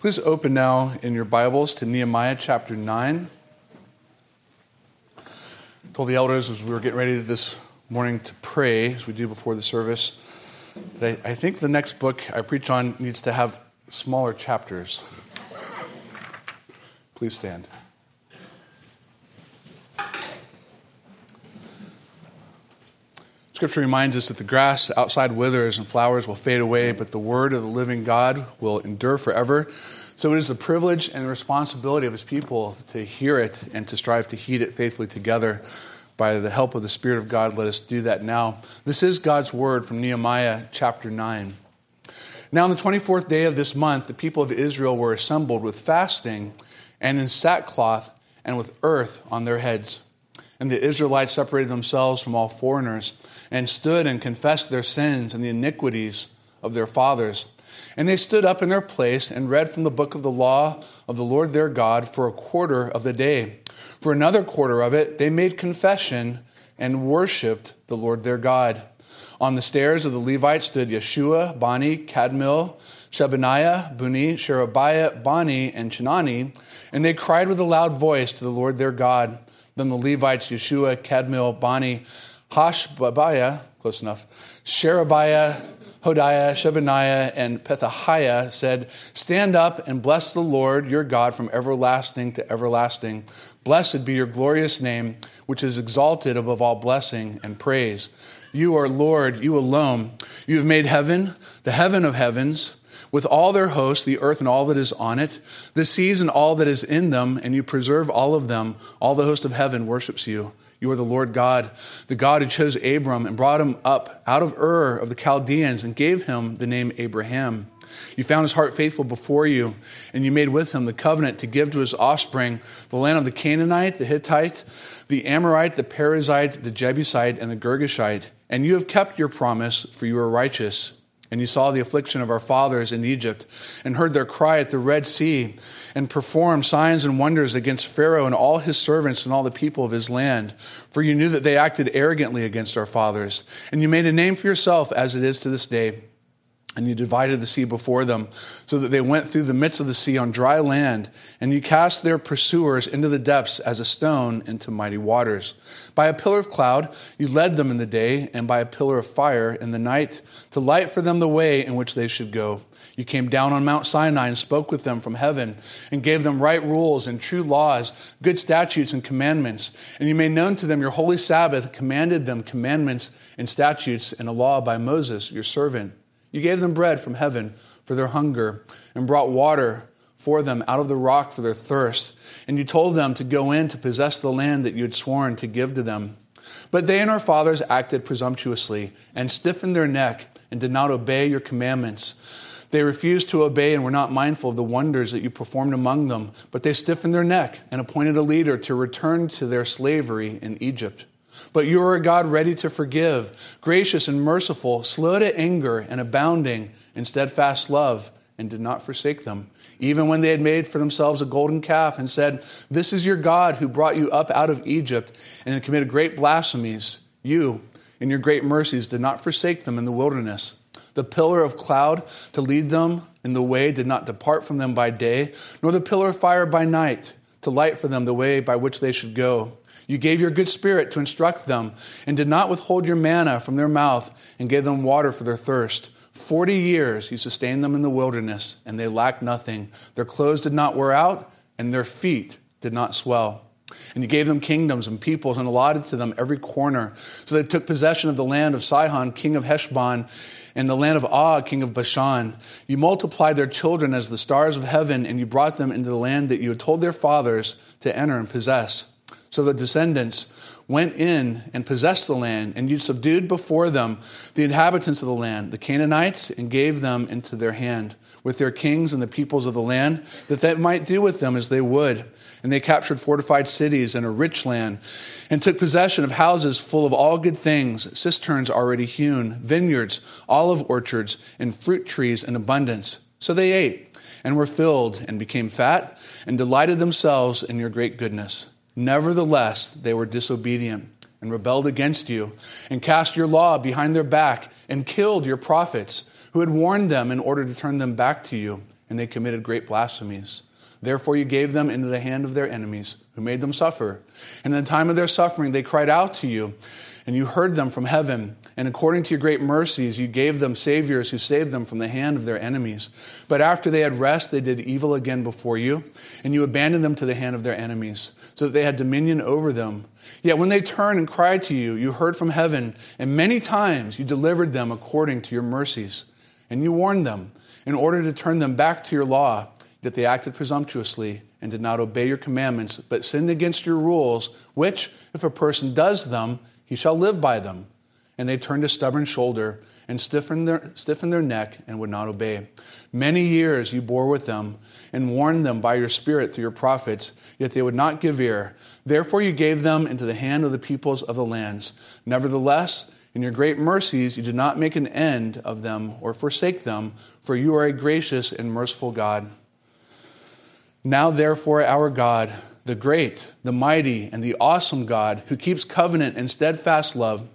Please open now in your Bibles to Nehemiah chapter 9. I told the elders as we were getting ready this morning to pray, as we do before the service, that I, I think the next book I preach on needs to have smaller chapters. Please stand. Scripture reminds us that the grass outside withers and flowers will fade away, but the word of the living God will endure forever. So it is the privilege and responsibility of his people to hear it and to strive to heed it faithfully together. By the help of the Spirit of God, let us do that now. This is God's word from Nehemiah chapter 9. Now, on the 24th day of this month, the people of Israel were assembled with fasting and in sackcloth and with earth on their heads. And the Israelites separated themselves from all foreigners and stood and confessed their sins and the iniquities of their fathers. And they stood up in their place and read from the book of the law of the Lord their God for a quarter of the day. For another quarter of it, they made confession and worshiped the Lord their God. On the stairs of the Levites stood Yeshua, Bani, Kadmiel, Shebaniah, Bunni, Sherebiah, Bani, and Chenani, and they cried with a loud voice to the Lord their God. Then the Levites, Yeshua, Kadmiel, Bani, Hashabiah, close enough, Sherebiah, Hodiah, Shebaniah, and Pethahiah said, Stand up and bless the Lord your God from everlasting to everlasting. Blessed be your glorious name, which is exalted above all blessing and praise. You are Lord, you alone. You have made heaven, the heaven of heavens, with all their hosts, the earth and all that is on it, the seas and all that is in them, and you preserve all of them. All the host of heaven worships you. You are the Lord God, the God who chose Abram and brought him up out of Ur of the Chaldeans and gave him the name Abraham. You found his heart faithful before you, and you made with him the covenant to give to his offspring the land of the Canaanite, the Hittite, the Amorite, the Perizzite, the Jebusite, and the Girgashite. And you have kept your promise, for you are righteous. And you saw the affliction of our fathers in Egypt, and heard their cry at the Red Sea, and performed signs and wonders against Pharaoh and all his servants and all the people of his land. For you knew that they acted arrogantly against our fathers. And you made a name for yourself as it is to this day. And you divided the sea before them, so that they went through the midst of the sea on dry land. And you cast their pursuers into the depths as a stone into mighty waters. By a pillar of cloud you led them in the day, and by a pillar of fire in the night, to light for them the way in which they should go. You came down on Mount Sinai and spoke with them from heaven, and gave them right rules and true laws, good statutes and commandments. And you made known to them your holy Sabbath, commanded them commandments and statutes and a law by Moses, your servant. You gave them bread from heaven for their hunger, and brought water for them out of the rock for their thirst. And you told them to go in to possess the land that you had sworn to give to them. But they and our fathers acted presumptuously, and stiffened their neck, and did not obey your commandments. They refused to obey and were not mindful of the wonders that you performed among them, but they stiffened their neck and appointed a leader to return to their slavery in Egypt. But you are a God ready to forgive, gracious and merciful, slow to anger, and abounding in steadfast love, and did not forsake them. Even when they had made for themselves a golden calf and said, This is your God who brought you up out of Egypt, and had committed great blasphemies, you, in your great mercies, did not forsake them in the wilderness. The pillar of cloud to lead them in the way did not depart from them by day, nor the pillar of fire by night to light for them the way by which they should go. You gave your good spirit to instruct them, and did not withhold your manna from their mouth, and gave them water for their thirst. Forty years you sustained them in the wilderness, and they lacked nothing. Their clothes did not wear out, and their feet did not swell. And you gave them kingdoms and peoples, and allotted to them every corner. So they took possession of the land of Sihon, king of Heshbon, and the land of Og, king of Bashan. You multiplied their children as the stars of heaven, and you brought them into the land that you had told their fathers to enter and possess. So the descendants went in and possessed the land, and you subdued before them the inhabitants of the land, the Canaanites, and gave them into their hand, with their kings and the peoples of the land, that they might do with them as they would. And they captured fortified cities and a rich land, and took possession of houses full of all good things, cisterns already hewn, vineyards, olive orchards, and fruit trees in abundance. So they ate, and were filled, and became fat, and delighted themselves in your great goodness. Nevertheless, they were disobedient and rebelled against you, and cast your law behind their back, and killed your prophets, who had warned them in order to turn them back to you. and they committed great blasphemies. Therefore, you gave them into the hand of their enemies, who made them suffer. And in the time of their suffering, they cried out to you, and you heard them from heaven. And according to your great mercies, you gave them saviors who saved them from the hand of their enemies. But after they had rest, they did evil again before you, and you abandoned them to the hand of their enemies, so that they had dominion over them. Yet when they turned and cried to you, you heard from heaven, and many times you delivered them according to your mercies. And you warned them in order to turn them back to your law that they acted presumptuously and did not obey your commandments, but sinned against your rules, which, if a person does them, he shall live by them. And they turned a stubborn shoulder and stiffened their, stiffened their neck and would not obey. Many years you bore with them and warned them by your Spirit through your prophets, yet they would not give ear. Therefore you gave them into the hand of the peoples of the lands. Nevertheless, in your great mercies, you did not make an end of them or forsake them, for you are a gracious and merciful God. Now, therefore, our God, the great, the mighty, and the awesome God, who keeps covenant and steadfast love,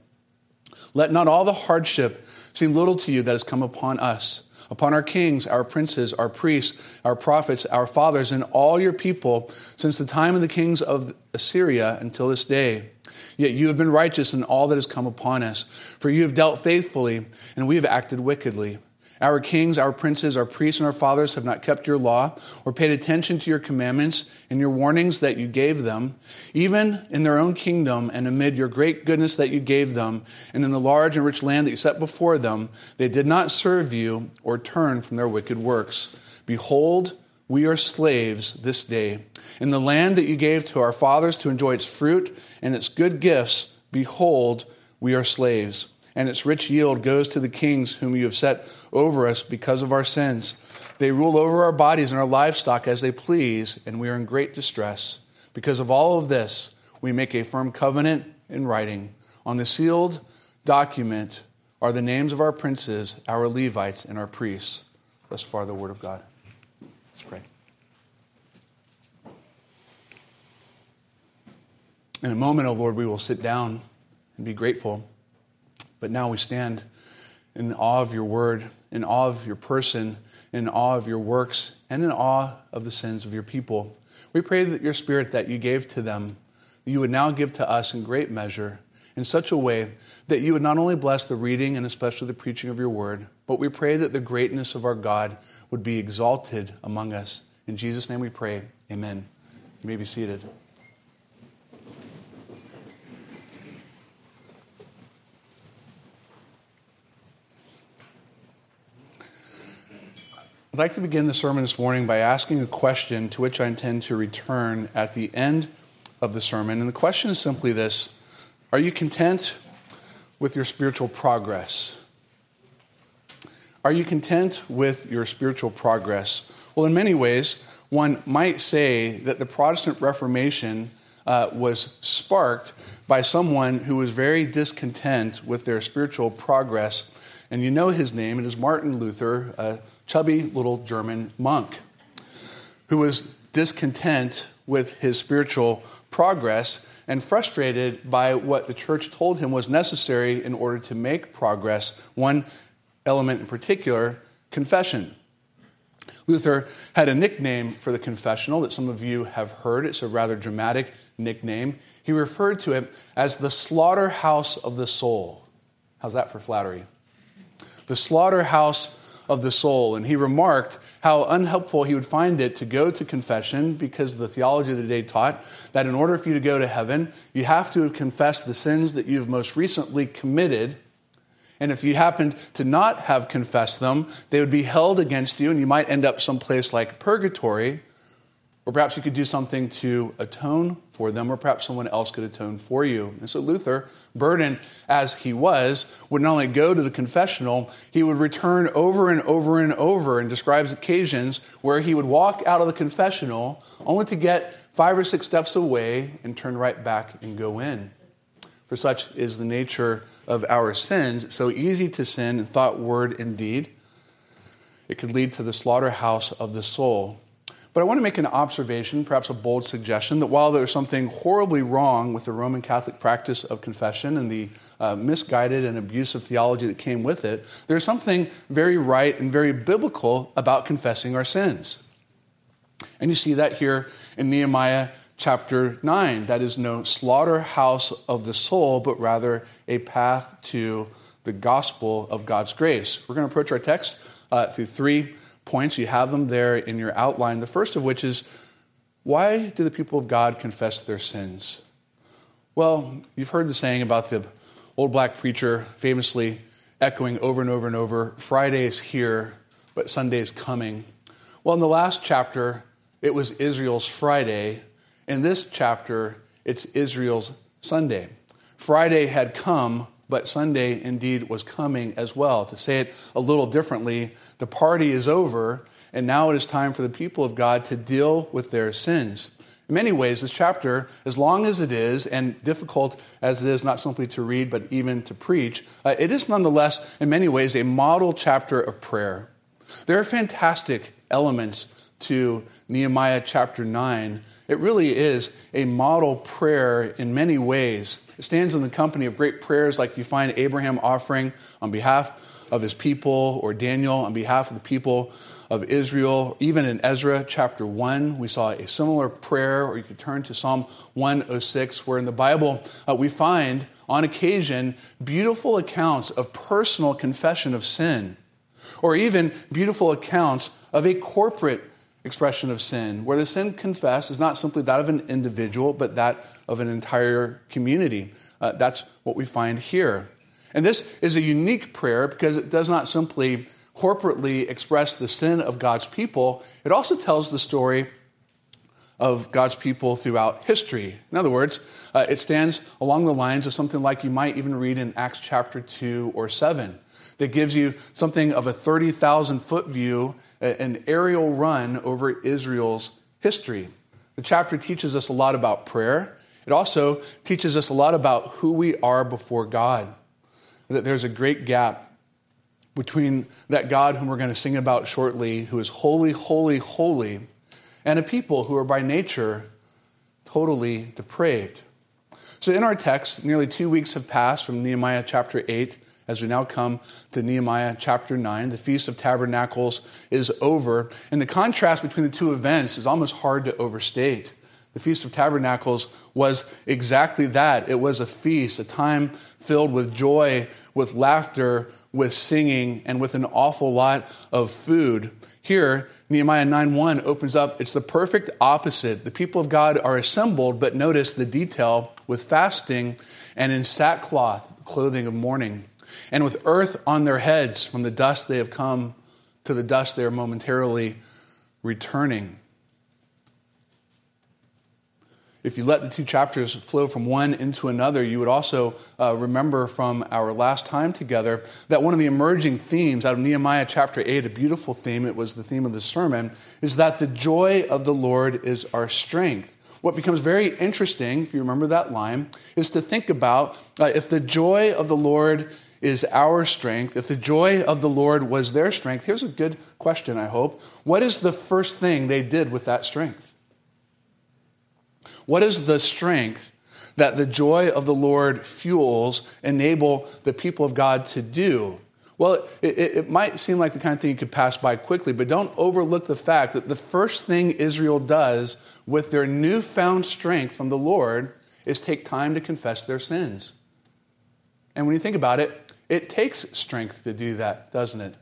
let not all the hardship seem little to you that has come upon us, upon our kings, our princes, our priests, our prophets, our fathers, and all your people, since the time of the kings of Assyria until this day. Yet you have been righteous in all that has come upon us, for you have dealt faithfully, and we have acted wickedly. Our kings, our princes, our priests, and our fathers have not kept your law or paid attention to your commandments and your warnings that you gave them, even in their own kingdom and amid your great goodness that you gave them, and in the large and rich land that you set before them, they did not serve you or turn from their wicked works. Behold, we are slaves this day. In the land that you gave to our fathers to enjoy its fruit and its good gifts, behold, we are slaves and its rich yield goes to the kings whom you have set over us because of our sins. They rule over our bodies and our livestock as they please, and we are in great distress. Because of all of this, we make a firm covenant in writing. On the sealed document are the names of our princes, our Levites, and our priests. Thus far, the word of God. Let's pray. In a moment, O oh Lord, we will sit down and be grateful. But now we stand in awe of your word, in awe of your person, in awe of your works, and in awe of the sins of your people. We pray that your spirit that you gave to them, you would now give to us in great measure, in such a way that you would not only bless the reading and especially the preaching of your word, but we pray that the greatness of our God would be exalted among us. In Jesus' name we pray. Amen. You may be seated. I'd like to begin the sermon this morning by asking a question to which I intend to return at the end of the sermon. And the question is simply this Are you content with your spiritual progress? Are you content with your spiritual progress? Well, in many ways, one might say that the Protestant Reformation uh, was sparked by someone who was very discontent with their spiritual progress. And you know his name, it is Martin Luther. Uh, chubby little German monk who was discontent with his spiritual progress and frustrated by what the church told him was necessary in order to make progress. One element in particular, confession. Luther had a nickname for the confessional that some of you have heard. It's a rather dramatic nickname. He referred to it as the slaughterhouse of the soul. How's that for flattery? The slaughterhouse of the soul. And he remarked how unhelpful he would find it to go to confession because the theology of the day taught that in order for you to go to heaven, you have to confess the sins that you've most recently committed. And if you happened to not have confessed them, they would be held against you, and you might end up someplace like purgatory or perhaps you could do something to atone for them, or perhaps someone else could atone for you. And so Luther, burdened as he was, would not only go to the confessional, he would return over and over and over and describes occasions where he would walk out of the confessional only to get five or six steps away and turn right back and go in. For such is the nature of our sins. It's so easy to sin in thought, word, and deed. It could lead to the slaughterhouse of the soul. But I want to make an observation, perhaps a bold suggestion, that while there's something horribly wrong with the Roman Catholic practice of confession and the uh, misguided and abusive theology that came with it, there's something very right and very biblical about confessing our sins. And you see that here in Nehemiah chapter 9. That is no slaughterhouse of the soul, but rather a path to the gospel of God's grace. We're going to approach our text uh, through three points. You have them there in your outline. The first of which is why do the people of God confess their sins? Well, you've heard the saying about the old black preacher famously echoing over and over and over Friday is here, but Sunday is coming. Well, in the last chapter, it was Israel's Friday. In this chapter, it's Israel's Sunday. Friday had come, but Sunday indeed was coming as well. To say it a little differently, the party is over, and now it is time for the people of God to deal with their sins. In many ways, this chapter, as long as it is, and difficult as it is not simply to read, but even to preach, uh, it is nonetheless, in many ways, a model chapter of prayer. There are fantastic elements to Nehemiah chapter 9. It really is a model prayer in many ways. It stands in the company of great prayers like you find Abraham offering on behalf of his people, or Daniel on behalf of the people of Israel. Even in Ezra chapter 1, we saw a similar prayer, or you could turn to Psalm 106, where in the Bible uh, we find on occasion beautiful accounts of personal confession of sin, or even beautiful accounts of a corporate expression of sin, where the sin confessed is not simply that of an individual, but that of an entire community. Uh, that's what we find here. And this is a unique prayer because it does not simply corporately express the sin of God's people, it also tells the story of God's people throughout history. In other words, uh, it stands along the lines of something like you might even read in Acts chapter 2 or 7 that gives you something of a 30,000 foot view, an aerial run over Israel's history. The chapter teaches us a lot about prayer. It also teaches us a lot about who we are before God. That there's a great gap between that God whom we're going to sing about shortly, who is holy, holy, holy, and a people who are by nature totally depraved. So, in our text, nearly two weeks have passed from Nehemiah chapter 8 as we now come to Nehemiah chapter 9. The Feast of Tabernacles is over, and the contrast between the two events is almost hard to overstate. The Feast of Tabernacles was exactly that. It was a feast, a time filled with joy, with laughter, with singing, and with an awful lot of food. Here, Nehemiah 9:1 opens up, it's the perfect opposite. The people of God are assembled, but notice the detail with fasting and in sackcloth, clothing of mourning and with earth on their heads from the dust they have come to the dust they are momentarily returning. If you let the two chapters flow from one into another, you would also uh, remember from our last time together that one of the emerging themes out of Nehemiah chapter 8, a beautiful theme, it was the theme of the sermon, is that the joy of the Lord is our strength. What becomes very interesting, if you remember that line, is to think about uh, if the joy of the Lord is our strength, if the joy of the Lord was their strength, here's a good question, I hope. What is the first thing they did with that strength? What is the strength that the joy of the Lord fuels enable the people of God to do? Well, it, it, might seem like the kind of thing you could pass by quickly, but don't overlook the fact that the first thing Israel does with their newfound strength from the Lord is take time to confess their sins. And when you think about it, it takes strength to do that, doesn't it?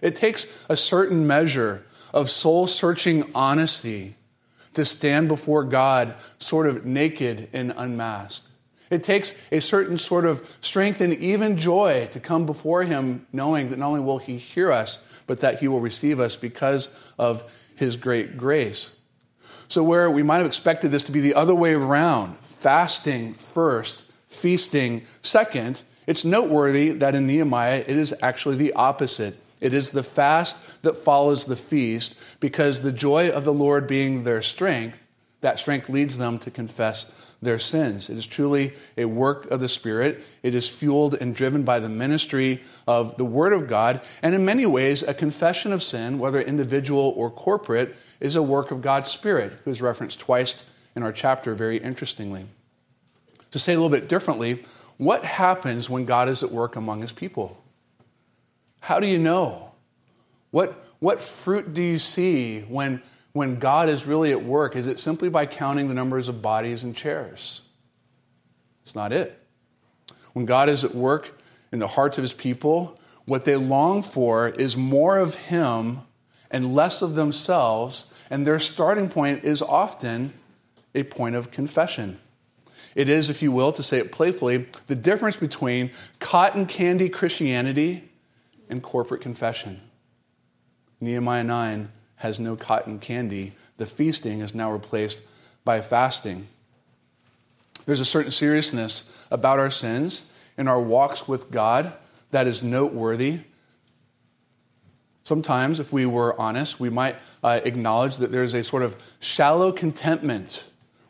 It takes a certain measure of soul searching honesty to stand before God sort of naked and unmasked. It takes a certain sort of strength and even joy to come before Him, knowing that not only will He hear us, but that He will receive us because of His great grace. So, where we might have expected this to be the other way around, fasting first, feasting second, it's noteworthy that in Nehemiah it is actually the opposite. It is the fast that follows the feast because the joy of the Lord being their strength, that strength leads them to confess their sins. It is truly a work of the Spirit. It is fueled and driven by the ministry of the Word of God. And in many ways, a confession of sin, whether individual or corporate, is a work of God's Spirit, who is referenced twice in our chapter very interestingly. To say a little bit differently, what happens when God is at work among his people? How do you know? What, what fruit do you see when when God is really at work? Is it simply by counting the numbers of bodies and chairs? It's not it. When God is at work in the hearts of his people, what they long for is more of him and less of themselves, and their starting point is often a point of confession. It is, if you will, to say it playfully, the difference between cotton candy Christianity and corporate confession. Nehemiah 9 has no cotton candy. The feasting is now replaced by fasting. There's a certain seriousness about our sins and our walks with God that is noteworthy. Sometimes, if we were honest, we might uh, acknowledge that there's a sort of shallow contentment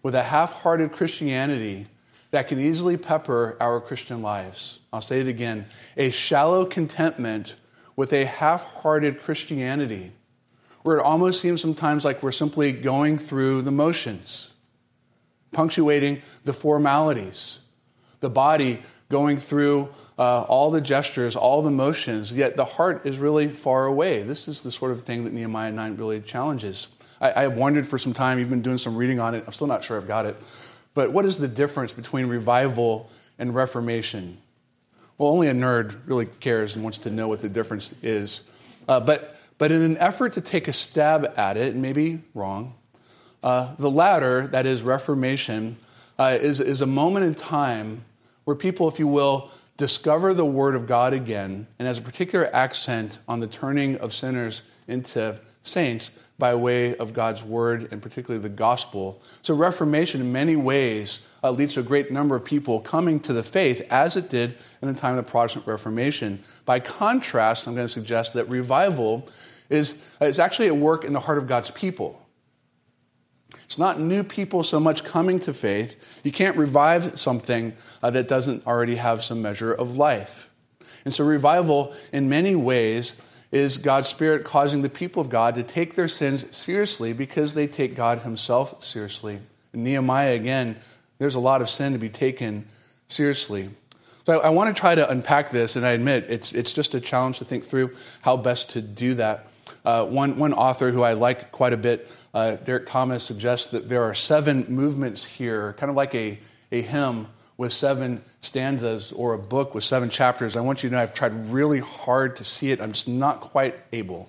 with a half hearted Christianity that can easily pepper our Christian lives. I'll say it again a shallow contentment with a half hearted Christianity where it almost seems sometimes like we're simply going through the motions, punctuating the formalities, the body going through uh, all the gestures, all the motions, yet the heart is really far away. This is the sort of thing that Nehemiah 9 really challenges. I, I have wondered for some time, been doing some reading on it. I'm still not sure I've got it. But what is the difference between revival and reformation? Well, only a nerd really cares and wants to know what the difference is. Uh, but but in an effort to take a stab at it, maybe wrong, uh, the latter, that is Reformation, uh, is, is a moment in time where people, if you will, discover the Word of God again and has a particular accent on the turning of sinners into saints by way of God's Word and particularly the gospel. So, Reformation, in many ways, uh, leads to a great number of people coming to the faith, as it did in the time of the Protestant Reformation. By contrast, I'm going to suggest that revival is, is actually at work in the heart of God's people. It's not new people so much coming to faith. You can't revive something uh, that doesn't already have some measure of life. And so, revival, in many ways, is God's Spirit causing the people of God to take their sins seriously because they take God Himself seriously. In Nehemiah, again, there's a lot of sin to be taken seriously. So I, I want to try to unpack this, and I admit it's, it's just a challenge to think through how best to do that. Uh, one, one author who I like quite a bit, uh, Derek Thomas, suggests that there are seven movements here, kind of like a, a hymn with seven stanzas or a book with seven chapters. I want you to know I've tried really hard to see it. I'm just not quite able.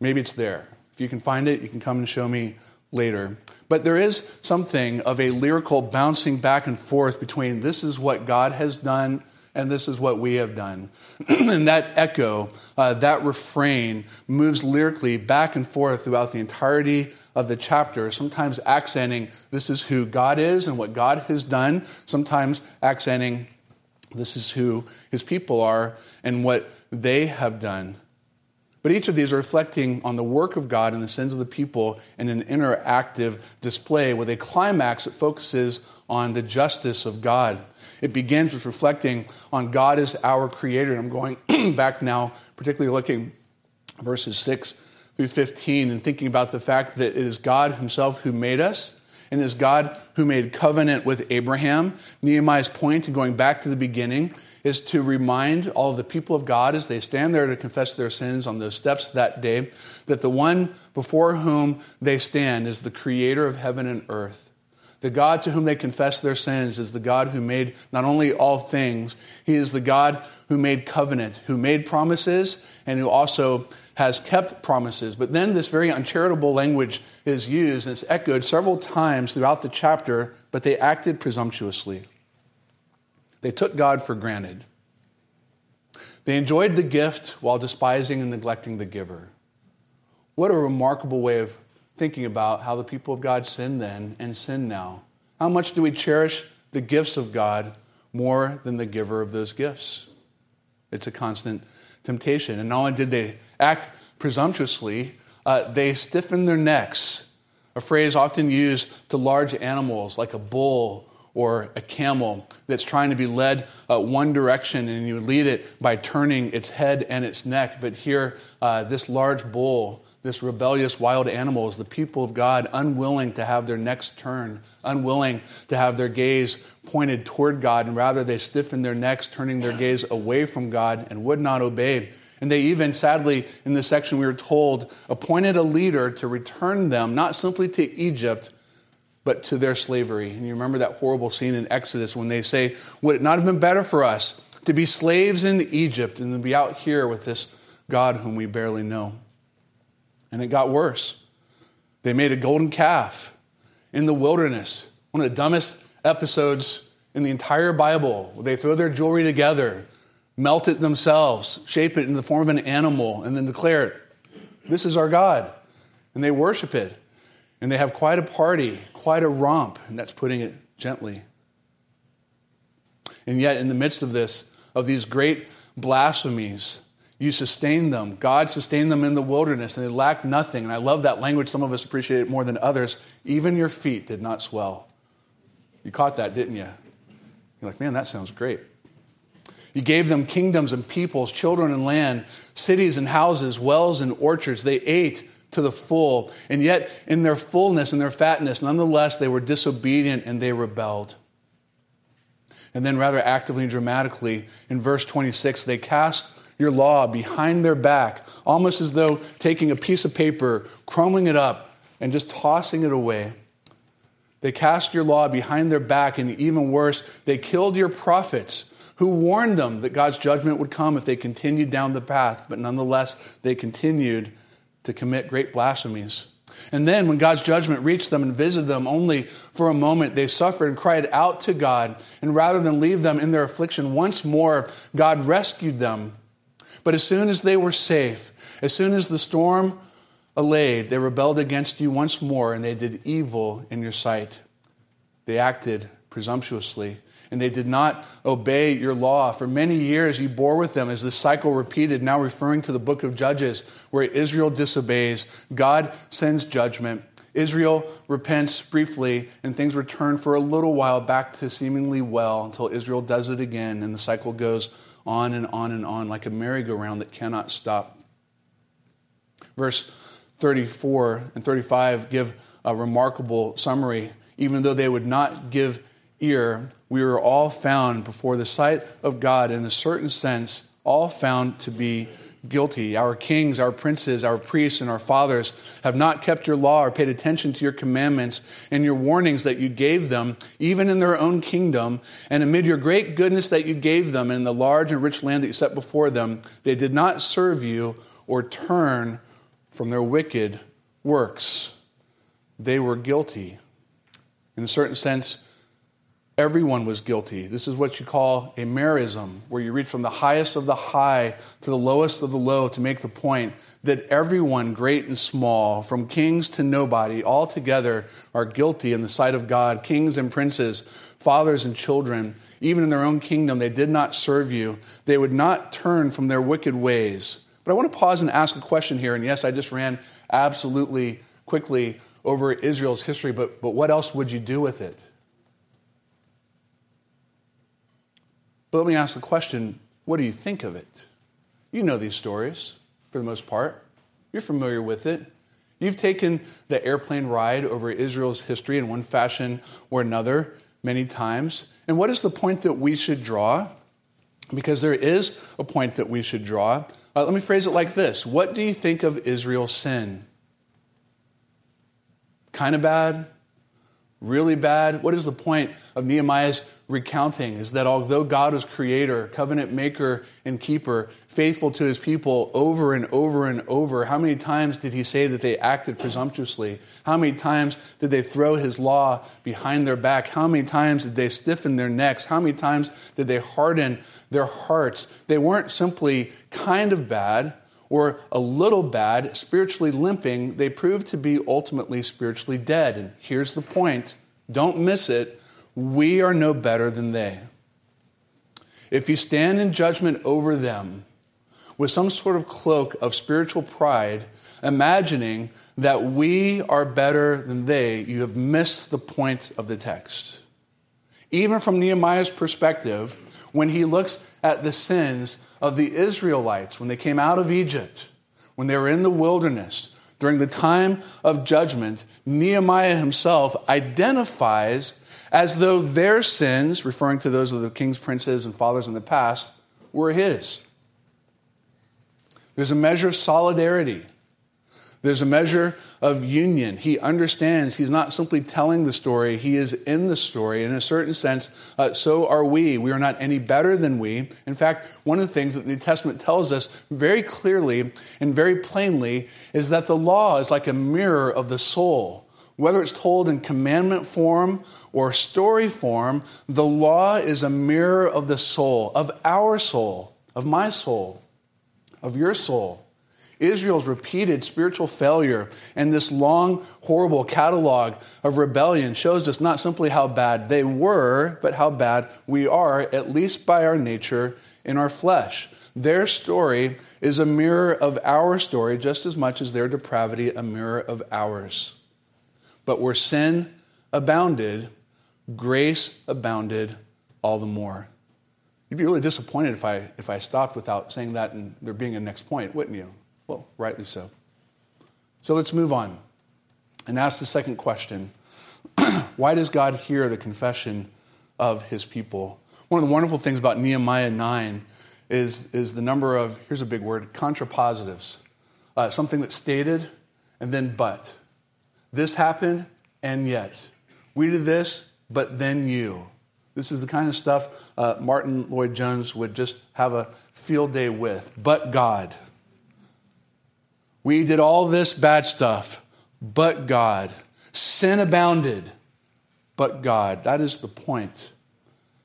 Maybe it's there. If you can find it, you can come and show me later. But there is something of a lyrical bouncing back and forth between this is what God has done and this is what we have done. and that echo, uh, that refrain, moves lyrically back and forth throughout the entirety of the chapter, sometimes accenting this is who God is and what God has done, sometimes accenting this is who his people are and what they have done. But each of these are reflecting on the work of God and the sins of the people in an interactive display with a climax that focuses on the justice of God. It begins with reflecting on God as our creator. And I'm going back now, particularly looking verses 6 through 15 and thinking about the fact that it is God Himself who made us and it is God who made covenant with Abraham. Nehemiah's point in going back to the beginning is to remind all of the people of God as they stand there to confess their sins on those steps that day that the one before whom they stand is the creator of heaven and earth. The God to whom they confess their sins is the God who made not only all things, He is the God who made covenant, who made promises, and who also has kept promises. But then this very uncharitable language is used, and it's echoed several times throughout the chapter, but they acted presumptuously. They took God for granted. They enjoyed the gift while despising and neglecting the giver. What a remarkable way of thinking about how the people of God sinned then and sin now. How much do we cherish the gifts of God more than the giver of those gifts? It's a constant temptation. And not only did they act presumptuously, uh, they stiffened their necks a phrase often used to large animals like a bull or a camel that's trying to be led uh, one direction and you lead it by turning its head and its neck. But here, uh, this large bull, this rebellious wild animal, is the people of God unwilling to have their necks turned, unwilling to have their gaze pointed toward God, and rather they stiffen their necks, turning their gaze away from God and would not obey. And they even, sadly, in this section, we were told, appointed a leader to return them, not simply to Egypt, but to their slavery. And you remember that horrible scene in Exodus when they say, Would it not have been better for us to be slaves in Egypt and to be out here with this God whom we barely know? And it got worse. They made a golden calf in the wilderness, one of the dumbest episodes in the entire Bible. They throw their jewelry together, melt it themselves, shape it in the form of an animal, and then declare, This is our God. And they worship it. And they have quite a party, quite a romp, and that's putting it gently. And yet, in the midst of this, of these great blasphemies, you sustain them. God sustained them in the wilderness, and they lacked nothing. And I love that language. Some of us appreciate it more than others. Even your feet did not swell. You caught that, didn't you? You're like, man, that sounds great. You gave them kingdoms and peoples, children and land, cities and houses, wells and orchards. They ate to the full. And yet, in their fullness and their fatness, nonetheless, they were disobedient and they rebelled. And then, rather actively and dramatically, in verse 26, they cast your law behind their back, almost as though taking a piece of paper, crumbling it up, and just tossing it away. They cast your law behind their back, and even worse, they killed your prophets who warned them that God's judgment would come if they continued down the path, but nonetheless, they continued to commit great blasphemies. And then, when God's judgment reached them and visited them only for a moment, they suffered and cried out to God. And rather than leave them in their affliction once more, God rescued them. But as soon as they were safe, as soon as the storm allayed, they rebelled against you once more and they did evil in your sight. They acted presumptuously and they did not obey your law. For many years you bore with them as this cycle repeated, now referring to the book of Judges, where Israel disobeys. God sends judgment. Israel repents briefly, and things return for a little while back to seemingly well until Israel does it again, and the cycle goes on and on and on like a merry-go-round that cannot stop. Verse 34 and 35 give a remarkable summary. Even though they would not give ear, we were all found before the sight of God in a certain sense, all found to be guilty. Our kings, our princes, our priests, and our fathers have not kept your law or paid attention to your commandments and your warnings that you gave them, even in their own kingdom. And amid your great goodness that you gave them in the large and rich land that you set before them, they did not serve you or turn from their wicked works. They were guilty. In a certain sense, Everyone was guilty. This is what you call a merism, where you reach from the highest of the high to the lowest of the low to make the point that everyone, great and small, from kings to nobody, all together are guilty in the sight of God. Kings and princes, fathers and children, even in their own kingdom, they did not serve you. They would not turn from their wicked ways. But I want to pause and ask a question here. And yes, I just ran absolutely quickly over Israel's history, but, but what else would you do with it? But let me ask the question what do you think of it? You know these stories for the most part, you're familiar with it. You've taken the airplane ride over Israel's history in one fashion or another many times. And what is the point that we should draw? Because there is a point that we should draw. Uh, let me phrase it like this What do you think of Israel's sin? Kind of bad? Really bad? What is the point of Nehemiah's recounting? Is that although God was creator, covenant maker, and keeper, faithful to his people over and over and over, how many times did he say that they acted presumptuously? How many times did they throw his law behind their back? How many times did they stiffen their necks? How many times did they harden their hearts? They weren't simply kind of bad or a little bad, spiritually limping, they prove to be ultimately spiritually dead. And here's the point don't miss it. We are no better than they. If you stand in judgment over them with some sort of cloak of spiritual pride, imagining that we are better than they, you have missed the point of the text. Even from Nehemiah's perspective, when he looks at the sins of the Israelites when they came out of Egypt, when they were in the wilderness, during the time of judgment, Nehemiah himself identifies as though their sins, referring to those of the kings, princes, and fathers in the past, were his. There's a measure of solidarity there's a measure of union. He understands. He's not simply telling the story, he is in the story. In a certain sense, uh, so are we. We are not any better than we. In fact, one of the things that the New Testament tells us very clearly and very plainly is that the law is like a mirror of the soul. Whether it's told in commandment form or story form, the law is a mirror of the soul, of our soul, of my soul, of your soul. Israel's repeated spiritual failure and this long, horrible catalog of rebellion shows us not simply how bad they were, but how bad we are, at least by our nature in our flesh. Their story is a mirror of our story just as much as their depravity a mirror of ours. But where sin abounded, grace abounded all the more. You'd be really disappointed if I, if I stopped without saying that and there being a next point, wouldn't you? Well, rightly so. So let's move on and ask the second question Why does God hear the confession of his people? One of the wonderful things about Nehemiah 9 is, is the number of, here's a big word, contrapositives. Uh, something that's stated and then but. This happened and yet. We did this, but then you. This is the kind of stuff uh, Martyn Lloyd-Jones would just have a field day with. But God. We did all this bad stuff, but God. Sin abounded, but God. That is the point.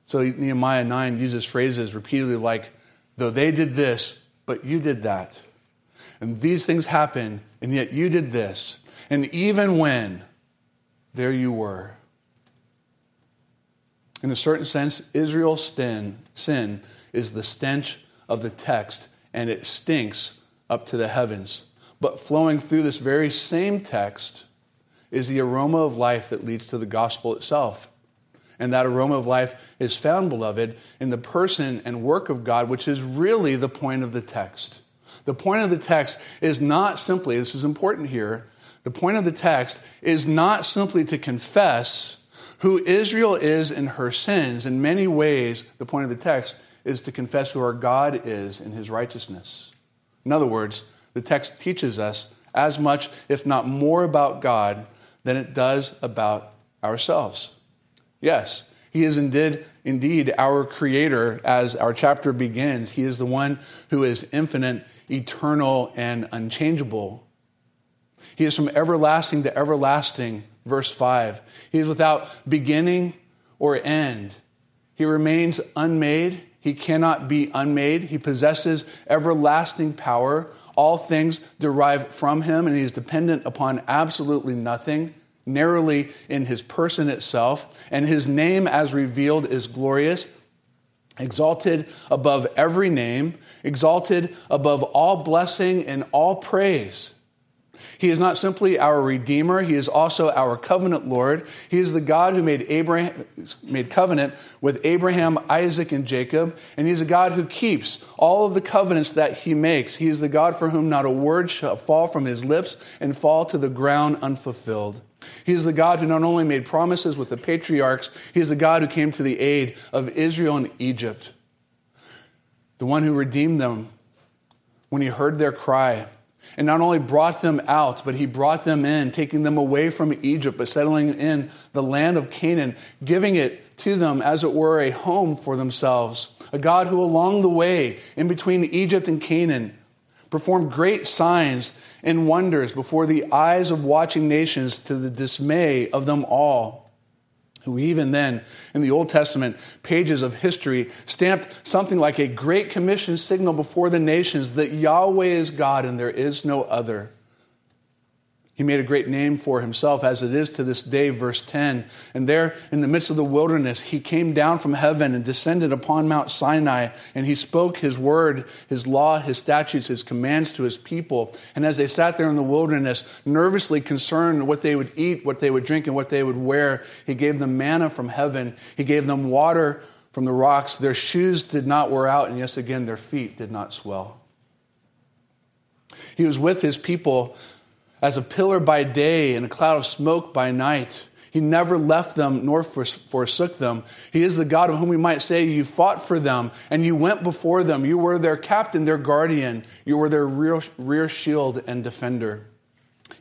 So Nehemiah 9 uses phrases repeatedly like, though they did this, but you did that. And these things happened, and yet you did this. And even when, there you were. In a certain sense, Israel's sin, sin is the stench of the text, and it stinks up to the heavens. But flowing through this very same text is the aroma of life that leads to the gospel itself. And that aroma of life is found, beloved, in the person and work of God, which is really the point of the text. The point of the text is not simply, this is important here, the point of the text is not simply to confess who Israel is in her sins. In many ways, the point of the text is to confess who our God is in his righteousness. In other words, the text teaches us as much, if not more, about God than it does about ourselves. Yes, He is indeed, indeed our Creator as our chapter begins. He is the one who is infinite, eternal, and unchangeable. He is from everlasting to everlasting, verse 5. He is without beginning or end. He remains unmade. He cannot be unmade. He possesses everlasting power. All things derive from him, and he is dependent upon absolutely nothing, narrowly in his person itself. And his name, as revealed, is glorious, exalted above every name, exalted above all blessing and all praise. He is not simply our Redeemer, He is also our covenant Lord. He is the God who made, Abraham, made covenant with Abraham, Isaac, and Jacob, and He is a God who keeps all of the covenants that He makes. He is the God for whom not a word shall fall from His lips and fall to the ground unfulfilled. He is the God who not only made promises with the patriarchs, He is the God who came to the aid of Israel and Egypt, the one who redeemed them when He heard their cry and not only brought them out, but he brought them in, taking them away from Egypt, but settling in the land of Canaan, giving it to them, as it were, a home for themselves. A God who, along the way, in between Egypt and Canaan, performed great signs and wonders before the eyes of watching nations to the dismay of them all who even then, in the Old Testament pages of history, stamped something like a great commission signal before the nations that Yahweh is God and there is no other. He made a great name for himself, as it is to this day, verse 10. And there, in the midst of the wilderness, he came down from heaven and descended upon Mount Sinai, and he spoke his word, his law, his statutes, his commands to his people. And as they sat there in the wilderness, nervously concerned what they would eat, what they would drink, and what they would wear, he gave them manna from heaven. He gave them water from the rocks. Their shoes did not wear out, and yes, again, their feet did not swell. He was with his people as a pillar by day and a cloud of smoke by night. He never left them nor forsook them. He is the God of whom we might say, You fought for them and you went before them. You were their captain, their guardian. You were their rear, rear shield and defender.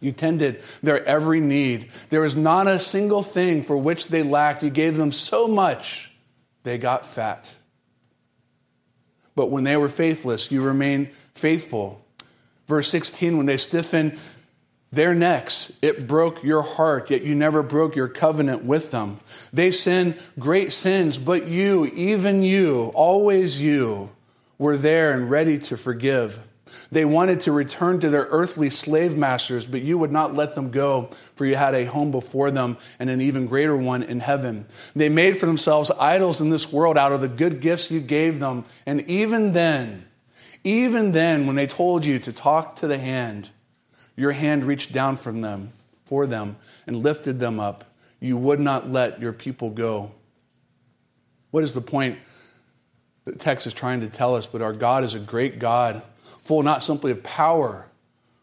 You tended their every need. There was not a single thing for which they lacked. You gave them so much, they got fat. But when they were faithless, you remained faithful. Verse 16, when they stiffened their necks, it broke your heart, yet you never broke your covenant with them. They sinned great sins, but you, even you, always you, were there and ready to forgive. They wanted to return to their earthly slave masters, but you would not let them go, for you had a home before them and an even greater one in heaven. They made for themselves idols in this world out of the good gifts you gave them. And even then, even then, when they told you to talk to the hand, your hand reached down from them, for them, and lifted them up. You would not let your people go. What is the point that the text is trying to tell us? But our God is a great God, full not simply of power,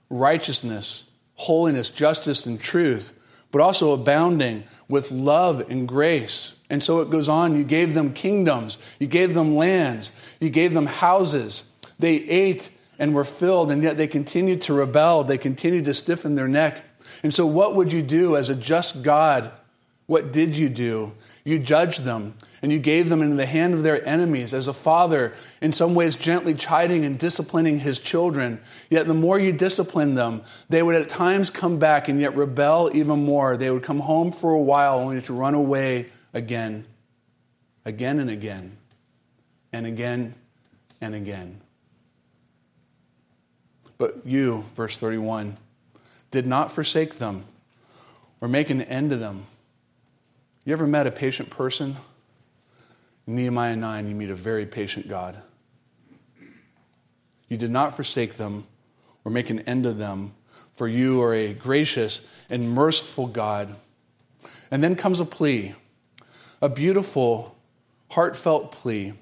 righteousness, holiness, justice, and truth, but also abounding with love and grace. And so it goes on. You gave them kingdoms, you gave them lands, you gave them houses. They ate and were filled, and yet they continued to rebel. They continued to stiffen their neck. And so, what would you do as a just God? What did you do? You judged them and you gave them into the hand of their enemies as a father, in some ways gently chiding and disciplining his children. Yet the more you disciplined them, they would at times come back and yet rebel even more. They would come home for a while only to run away again, again and again, and again and again. But you, verse 31, did not forsake them or make an end of them. You ever met a patient person? In Nehemiah 9, you meet a very patient God. You did not forsake them or make an end of them, for you are a gracious and merciful God. And then comes a plea, a beautiful, heartfelt plea.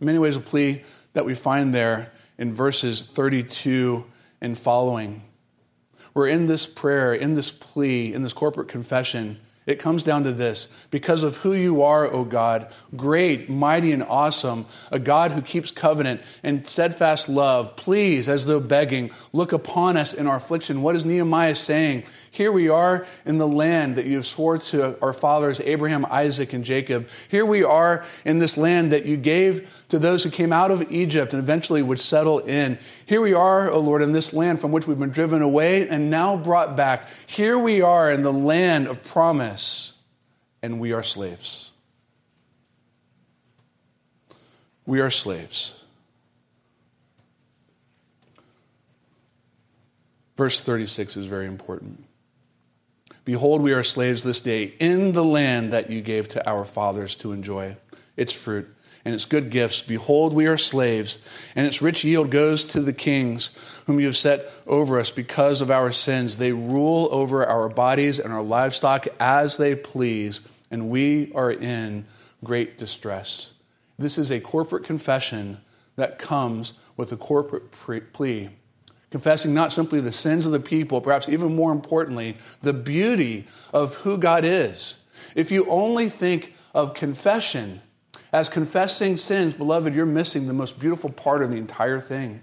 In many ways, a plea that we find there in verses 32 and following. We're in this prayer, in this plea, in this corporate confession it comes down to this because of who you are, O God, great, mighty, and awesome, a God who keeps covenant and steadfast love, please, as though begging, look upon us in our affliction. What is Nehemiah saying? Here we are in the land that you have swore to our fathers, Abraham, Isaac, and Jacob. Here we are in this land that you gave to those who came out of Egypt and eventually would settle in. Here we are, O Lord, in this land from which we've been driven away and now brought back. Here we are in the land of promise, and we are slaves. We are slaves. Verse 36 is very important. Behold, we are slaves this day in the land that you gave to our fathers to enjoy its fruit and its good gifts. Behold, we are slaves, and its rich yield goes to the kings whom you have set over us because of our sins. They rule over our bodies and our livestock as they please, and we are in great distress. This is a corporate confession that comes with a corporate plea. Confessing not simply the sins of the people, perhaps even more importantly, the beauty of who God is. If you only think of confession as confessing sins, beloved, you're missing the most beautiful part of the entire thing.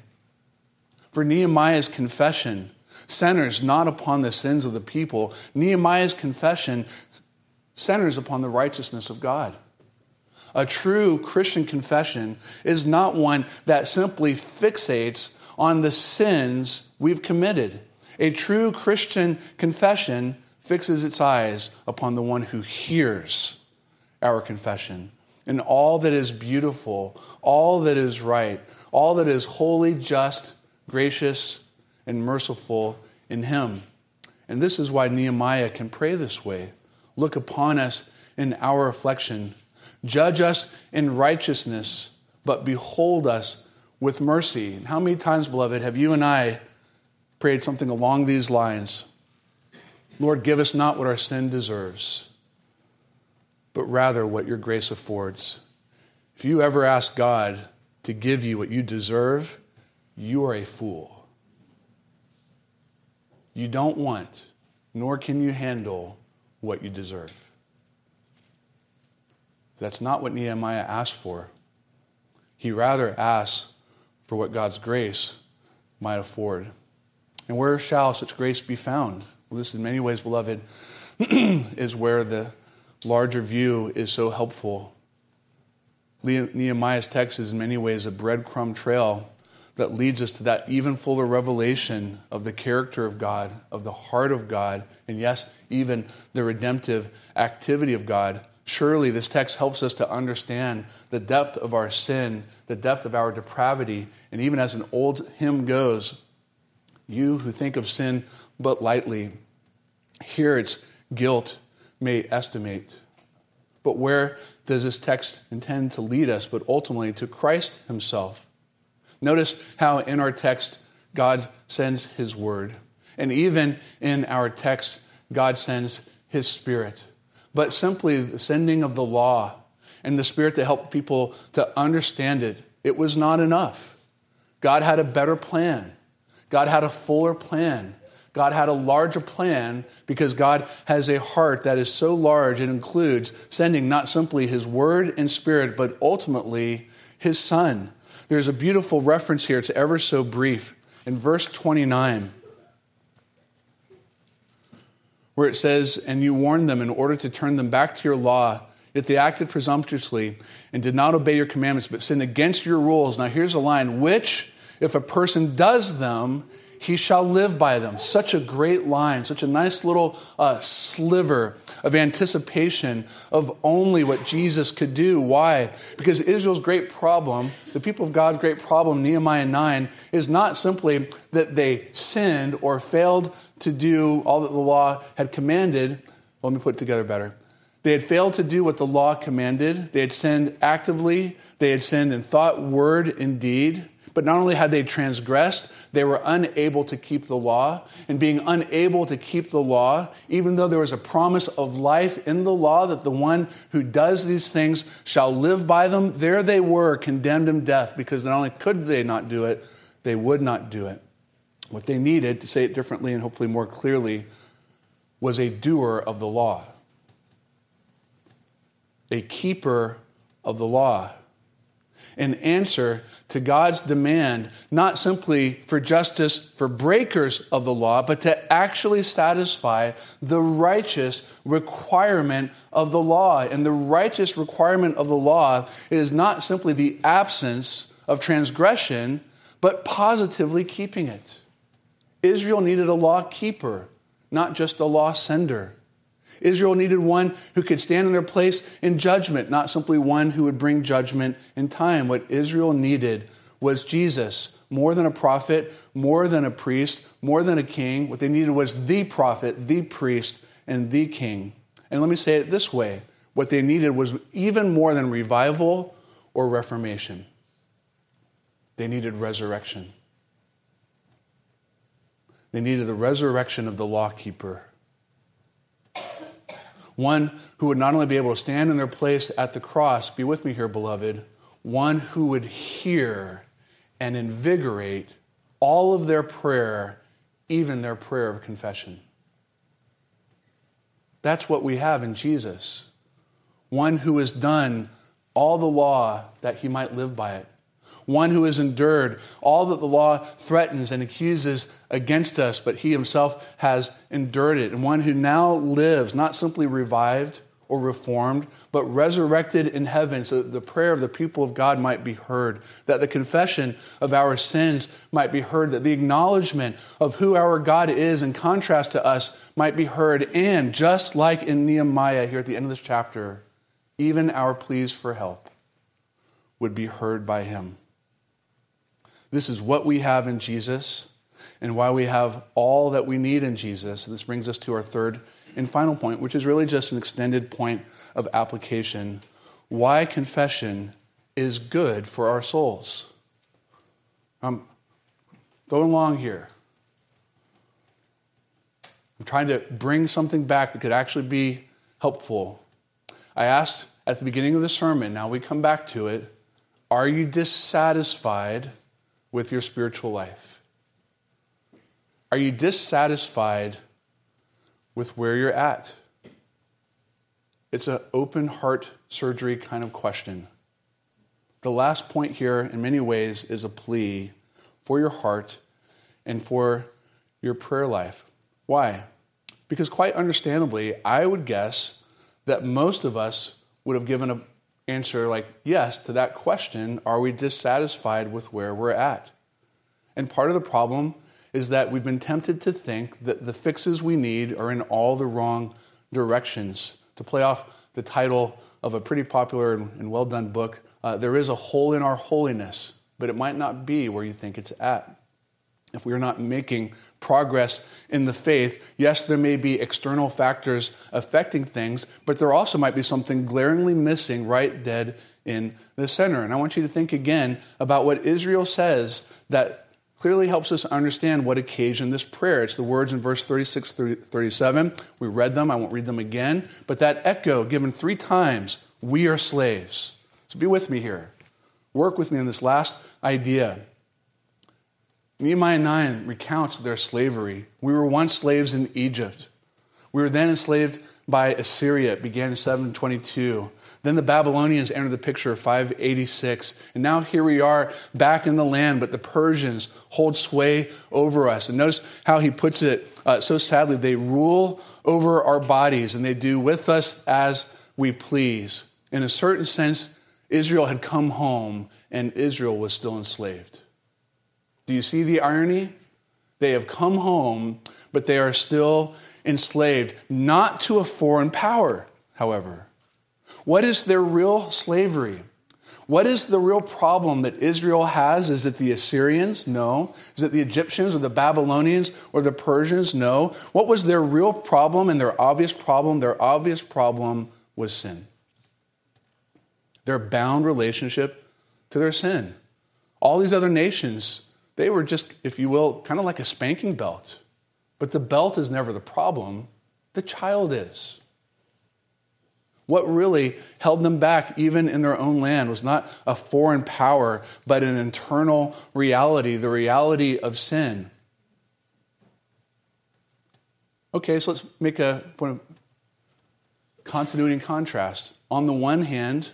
For Nehemiah's confession centers not upon the sins of the people, Nehemiah's confession centers upon the righteousness of God. A true Christian confession is not one that simply fixates on the sins we've committed. A true Christian confession fixes its eyes upon the one who hears our confession and all that is beautiful, all that is right, all that is holy, just, gracious, and merciful in Him. And this is why Nehemiah can pray this way Look upon us in our affliction, judge us in righteousness, but behold us with mercy. And how many times, beloved, have you and I prayed something along these lines? Lord, give us not what our sin deserves, but rather what your grace affords. If you ever ask God to give you what you deserve, you are a fool. You don't want, nor can you handle what you deserve. That's not what Nehemiah asked for. He rather asks for what God's grace might afford. And where shall such grace be found? Well, this, in many ways, beloved, is where the larger view is so helpful. Nehemiah's text is, in many ways, a breadcrumb trail that leads us to that even fuller revelation of the character of God, of the heart of God, and yes, even the redemptive activity of God. Surely this text helps us to understand the depth of our sin, the depth of our depravity, and even as an old hymn goes, you who think of sin but lightly, here its guilt may estimate. But where does this text intend to lead us? But ultimately to Christ Himself Notice how in our text, God sends His word. And even in our text, God sends His Spirit. But simply the sending of the law and the Spirit to help people to understand it, it was not enough. God had a better plan. God had a fuller plan. God had a larger plan because God has a heart that is so large it includes sending not simply His Word and Spirit, but ultimately His Son there's a beautiful reference here, it's ever so brief. In verse 29, where it says, And you warned them in order to turn them back to your law, yet they acted presumptuously and did not obey your commandments, but sinned against your rules. Now here's a line, which, if a person does them, he shall live by them. Such a great line, such a nice little uh, sliver of anticipation of only what Jesus could do. Why? Because Israel's great problem, the people of God's great problem, Nehemiah 9, is not simply that they sinned or failed to do all that the law had commanded. Let me put it together better. They had failed to do what the law commanded. They had sinned actively. They had sinned in thought, word, and deed. But not only had they transgressed, they were unable to keep the law. And being unable to keep the law, even though there was a promise of life in the law that the one who does these things shall live by them, there they were condemned to death because not only could they not do it, they would not do it. What they needed, to say it differently and hopefully more clearly, was a doer of the law, a keeper of the law an answer to God's demand, not simply for justice for breakers of the law, but to actually satisfy the righteous requirement of the law. And the righteous requirement of the law is not simply the absence of transgression, but positively keeping it. Israel needed a law keeper, not just a law sender. Israel needed one who could stand in their place in judgment, not simply one who would bring judgment in time. What Israel needed was Jesus, more than a prophet, more than a priest, more than a king. What they needed was the prophet, the priest, and the king. And let me say it this way what they needed was even more than revival or reformation, they needed resurrection. They needed the resurrection of the lawkeeper one who would not only be able to stand in their place at the cross, be with me here, beloved, one who would hear and invigorate all of their prayer, even their prayer of confession. That's what we have in Jesus. One who has done all the law that he might live by it one who has endured all that the law threatens and accuses against us, but he himself has endured it, and one who now lives, not simply revived or reformed, but resurrected in heaven so that the prayer of the people of God might be heard, that the confession of our sins might be heard, that the acknowledgement of who our God is in contrast to us might be heard, and just like in Nehemiah here at the end of this chapter, even our pleas for help would be heard by him. This is what we have in Jesus. and why we have all that we need in Jesus. And this brings us to our third and final point, which is really just an extended point of application. Why confession is good for our souls. I'm going along here. I'm trying to bring something back that could actually be helpful. I asked at the beginning of the sermon, now we come back to it, are you dissatisfied with your spiritual life? Are you dissatisfied with where you're at? It's an open heart surgery kind of question. The last point here, in many ways, is a plea for your heart and for your prayer life. Why? Because, quite understandably, I would guess that most of us would have given an answer like yes to that question Are we dissatisfied with where we're at? And part of the problem is that we've been tempted to think that the fixes we need are in all the wrong directions. To play off the title of a pretty popular and well done book, uh, there is a hole in our holiness, but it might not be where you think it's at if we are not making progress in the faith, yes, there may be external factors affecting things, but there also might be something glaringly missing right dead in the center. And I want you to think again about what Israel says that clearly helps us understand what occasioned this prayer. It's the words in verse 36 through 37. We read them, I won't read them again, but that echo given three times we are slaves. So be with me here. Work with me on this last idea. Nehemiah 9 recounts their slavery. We were once slaves in Egypt. We were then enslaved by Assyria. It began in 722. Then the Babylonians entered the picture 586. And now here we are back in the land, but the Persians hold sway over us. And notice how he puts it uh, so sadly they rule over our bodies and they do with us as we please. In a certain sense, Israel had come home and Israel was still enslaved. Do you see the irony? They have come home, but they are still enslaved, not to a foreign power, however. What is their real slavery? What is the real problem that Israel has? Is it the Assyrians? No. Is it the Egyptians or the Babylonians or the Persians? No. What was their real problem and their obvious problem? Their obvious problem was sin. Their bound relationship to their sin. All these other nations they were just, if you will, kind of like a spanking belt. But the belt is never the problem, the child is. What really held them back, even in their own land, was not a foreign power, but an internal reality, the reality of sin. Okay, so let's make a point of continuity and contrast. On the one hand,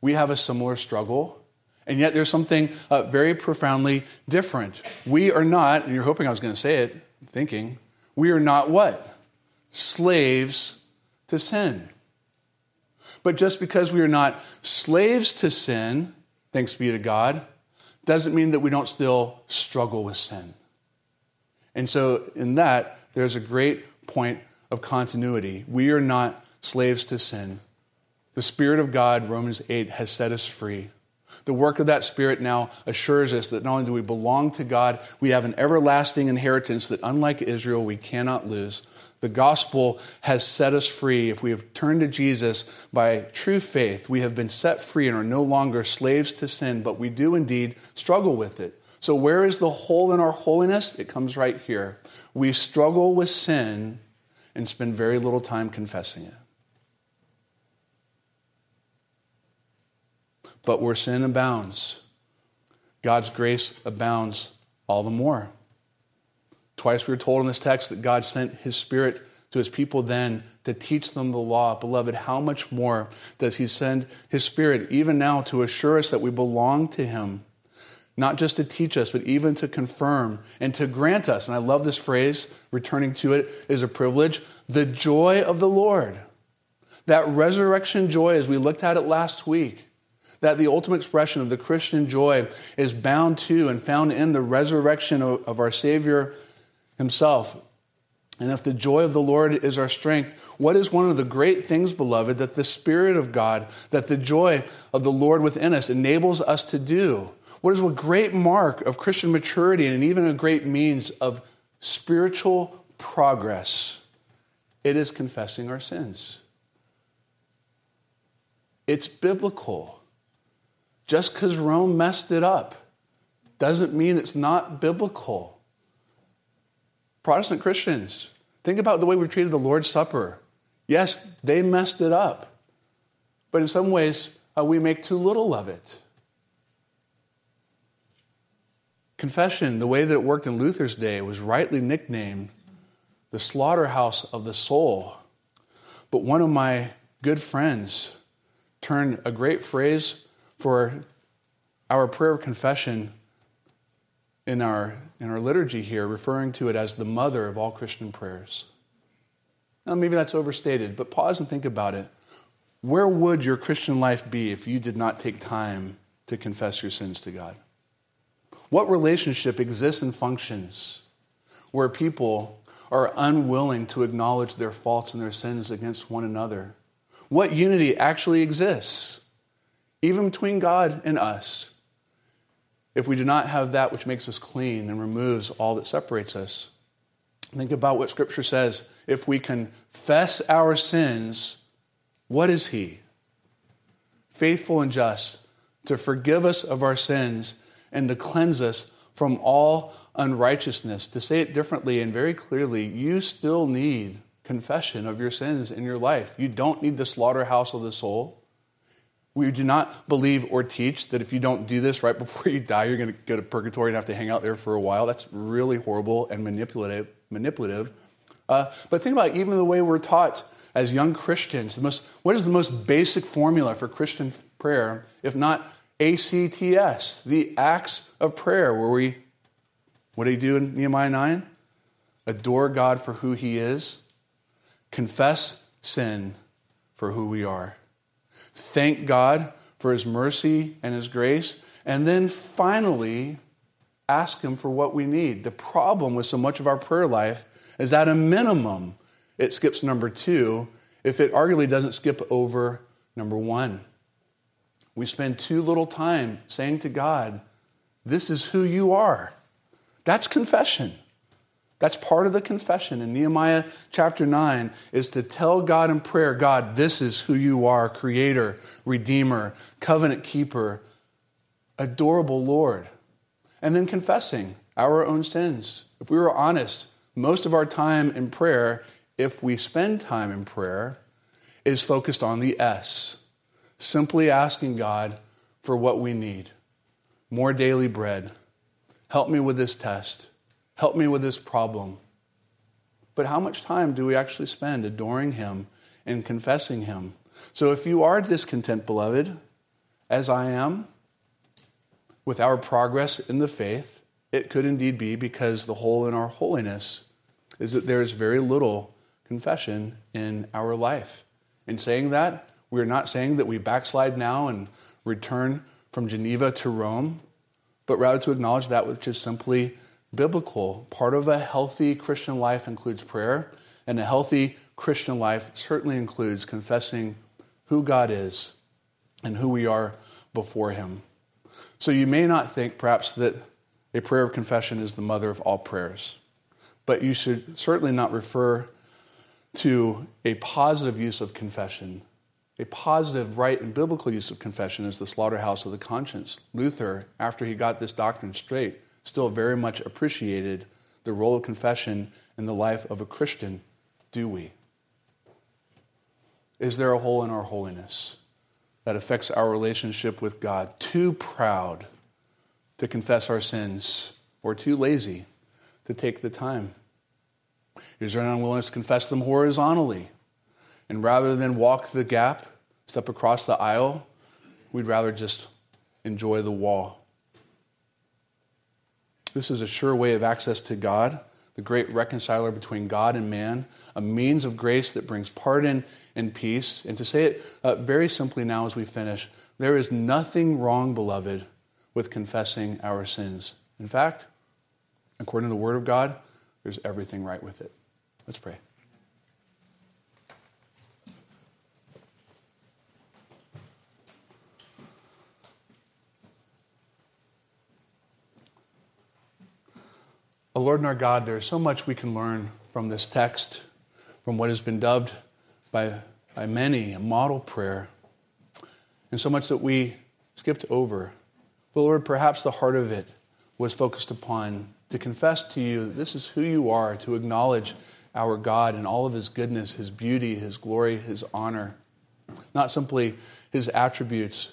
we have a similar struggle and yet there's something uh, very profoundly different. We are not, and you're hoping I was going to say it, thinking, we are not what? Slaves to sin. But just because we are not slaves to sin, thanks be to God, doesn't mean that we don't still struggle with sin. And so, in that, there's a great point of continuity. We are not slaves to sin. The Spirit of God, Romans 8, has set us free. The work of that Spirit now assures us that not only do we belong to God, we have an everlasting inheritance that, unlike Israel, we cannot lose. The gospel has set us free. If we have turned to Jesus by true faith, we have been set free and are no longer slaves to sin, but we do indeed struggle with it. So, where is the hole in our holiness? It comes right here. We struggle with sin and spend very little time confessing it. But where sin abounds, God's grace abounds all the more. Twice we are told in this text that God sent his Spirit to his people then to teach them the law. Beloved, how much more does he send his Spirit even now to assure us that we belong to him? Not just to teach us, but even to confirm and to grant us. And I love this phrase, returning to it is a privilege the joy of the Lord. That resurrection joy, as we looked at it last week, that the ultimate expression of the Christian joy is bound to and found in the resurrection of our Savior Himself. And if the joy of the Lord is our strength, what is one of the great things, beloved, that the Spirit of God, that the joy of the Lord within us enables us to do? What is a great mark of Christian maturity and even a great means of spiritual progress? It is confessing our sins. It's biblical. Just because Rome messed it up doesn't mean it's not biblical. Protestant Christians, think about the way we've treated the Lord's Supper. Yes, they messed it up, but in some ways, uh, we make too little of it. Confession, the way that it worked in Luther's day, was rightly nicknamed the slaughterhouse of the soul. But one of my good friends turned a great phrase for our prayer of confession in our, in our liturgy here, referring to it as the mother of all Christian prayers. Now, maybe that's overstated, but pause and think about it. Where would your Christian life be if you did not take time to confess your sins to God? What relationship exists and functions where people are unwilling to acknowledge their faults and their sins against one another? What unity actually exists, even between God and us? if we do not have that which makes us clean and removes all that separates us. Think about what Scripture says. If we confess our sins, what is He? Faithful and just to forgive us of our sins and to cleanse us from all unrighteousness. To say it differently and very clearly, you still need confession of your sins in your life. You don't need the slaughterhouse of the soul. We do not believe or teach that if you don't do this right before you die, you're going to go to purgatory and have to hang out there for a while. That's really horrible and manipulative. manipulative. Uh, but think about even the way we're taught as young Christians. The most, what is the most basic formula for Christian prayer, if not ACTS, the acts of prayer, where we, what do you do in Nehemiah 9? Adore God for who he is, confess sin for who we are thank God for His mercy and His grace, and then finally ask Him for what we need. The problem with so much of our prayer life is that, a minimum, it skips number two if it arguably doesn't skip over number one. We spend too little time saying to God, This is who you are. That's confession. That's part of the confession in Nehemiah chapter 9 is to tell God in prayer, God, this is who you are, creator, redeemer, covenant keeper, adorable Lord. And then confessing our own sins. If we were honest, most of our time in prayer, if we spend time in prayer, is focused on the S. Simply asking God for what we need. More daily bread. Help me with this test. Help me with this problem. But how much time do we actually spend adoring Him and confessing Him? So if you are discontent, beloved, as I am, with our progress in the faith, it could indeed be because the hole in our holiness is that there is very little confession in our life. In saying that, we are not saying that we backslide now and return from Geneva to Rome, but rather to acknowledge that which is simply biblical. Part of a healthy Christian life includes prayer, and a healthy Christian life certainly includes confessing who God is and who we are before Him. So you may not think, perhaps, that a prayer of confession is the mother of all prayers, but you should certainly not refer to a positive use of confession. A positive, right, and biblical use of confession is the slaughterhouse of the conscience. Luther, after he got this doctrine straight, still very much appreciated the role of confession in the life of a Christian, do we? Is there a hole in our holiness that affects our relationship with God? Too proud to confess our sins or too lazy to take the time? Is there an unwillingness to confess them horizontally? And rather than walk the gap, step across the aisle, we'd rather just enjoy the wall this is a sure way of access to God, the great reconciler between God and man, a means of grace that brings pardon and peace. And to say it uh, very simply now as we finish, there is nothing wrong, beloved, with confessing our sins. In fact, according to the Word of God, there's everything right with it. Let's Let's pray. O Lord and our God, there is so much we can learn from this text, from what has been dubbed by, by many a model prayer, and so much that we skipped over. But Lord, perhaps the heart of it was focused upon to confess to you that this is who you are, to acknowledge our God and all of his goodness, his beauty, his glory, his honor. Not simply his attributes,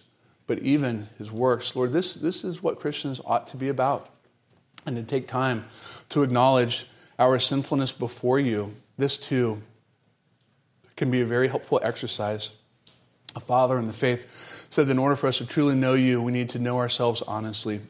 but even his works. Lord, this, this is what Christians ought to be about and to take time to acknowledge our sinfulness before you. This too can be a very helpful exercise. A father in the faith said that in order for us to truly know you, we need to know ourselves honestly.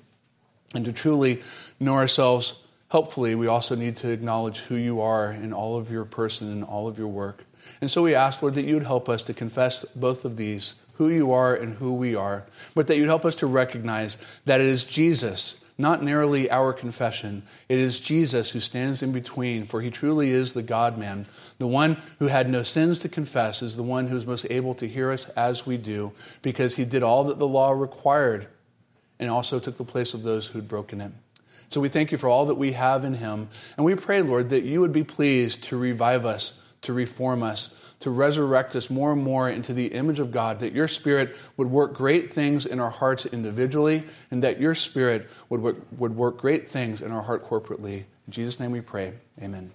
And to truly know ourselves helpfully, we also need to acknowledge who you are in all of your person and all of your work. And so we ask, Lord, that you would help us to confess both of these, who you are and who we are, but that you'd help us to recognize that it is Jesus not narrowly our confession. It is Jesus who stands in between, for he truly is the God man. The one who had no sins to confess is the one who is most able to hear us as we do, because he did all that the law required and also took the place of those who'd broken it. So we thank you for all that we have in him. And we pray, Lord, that you would be pleased to revive us, to reform us, to resurrect us more and more into the image of God, that your Spirit would work great things in our hearts individually, and that your Spirit would work, would work great things in our heart corporately. In Jesus' name we pray. Amen.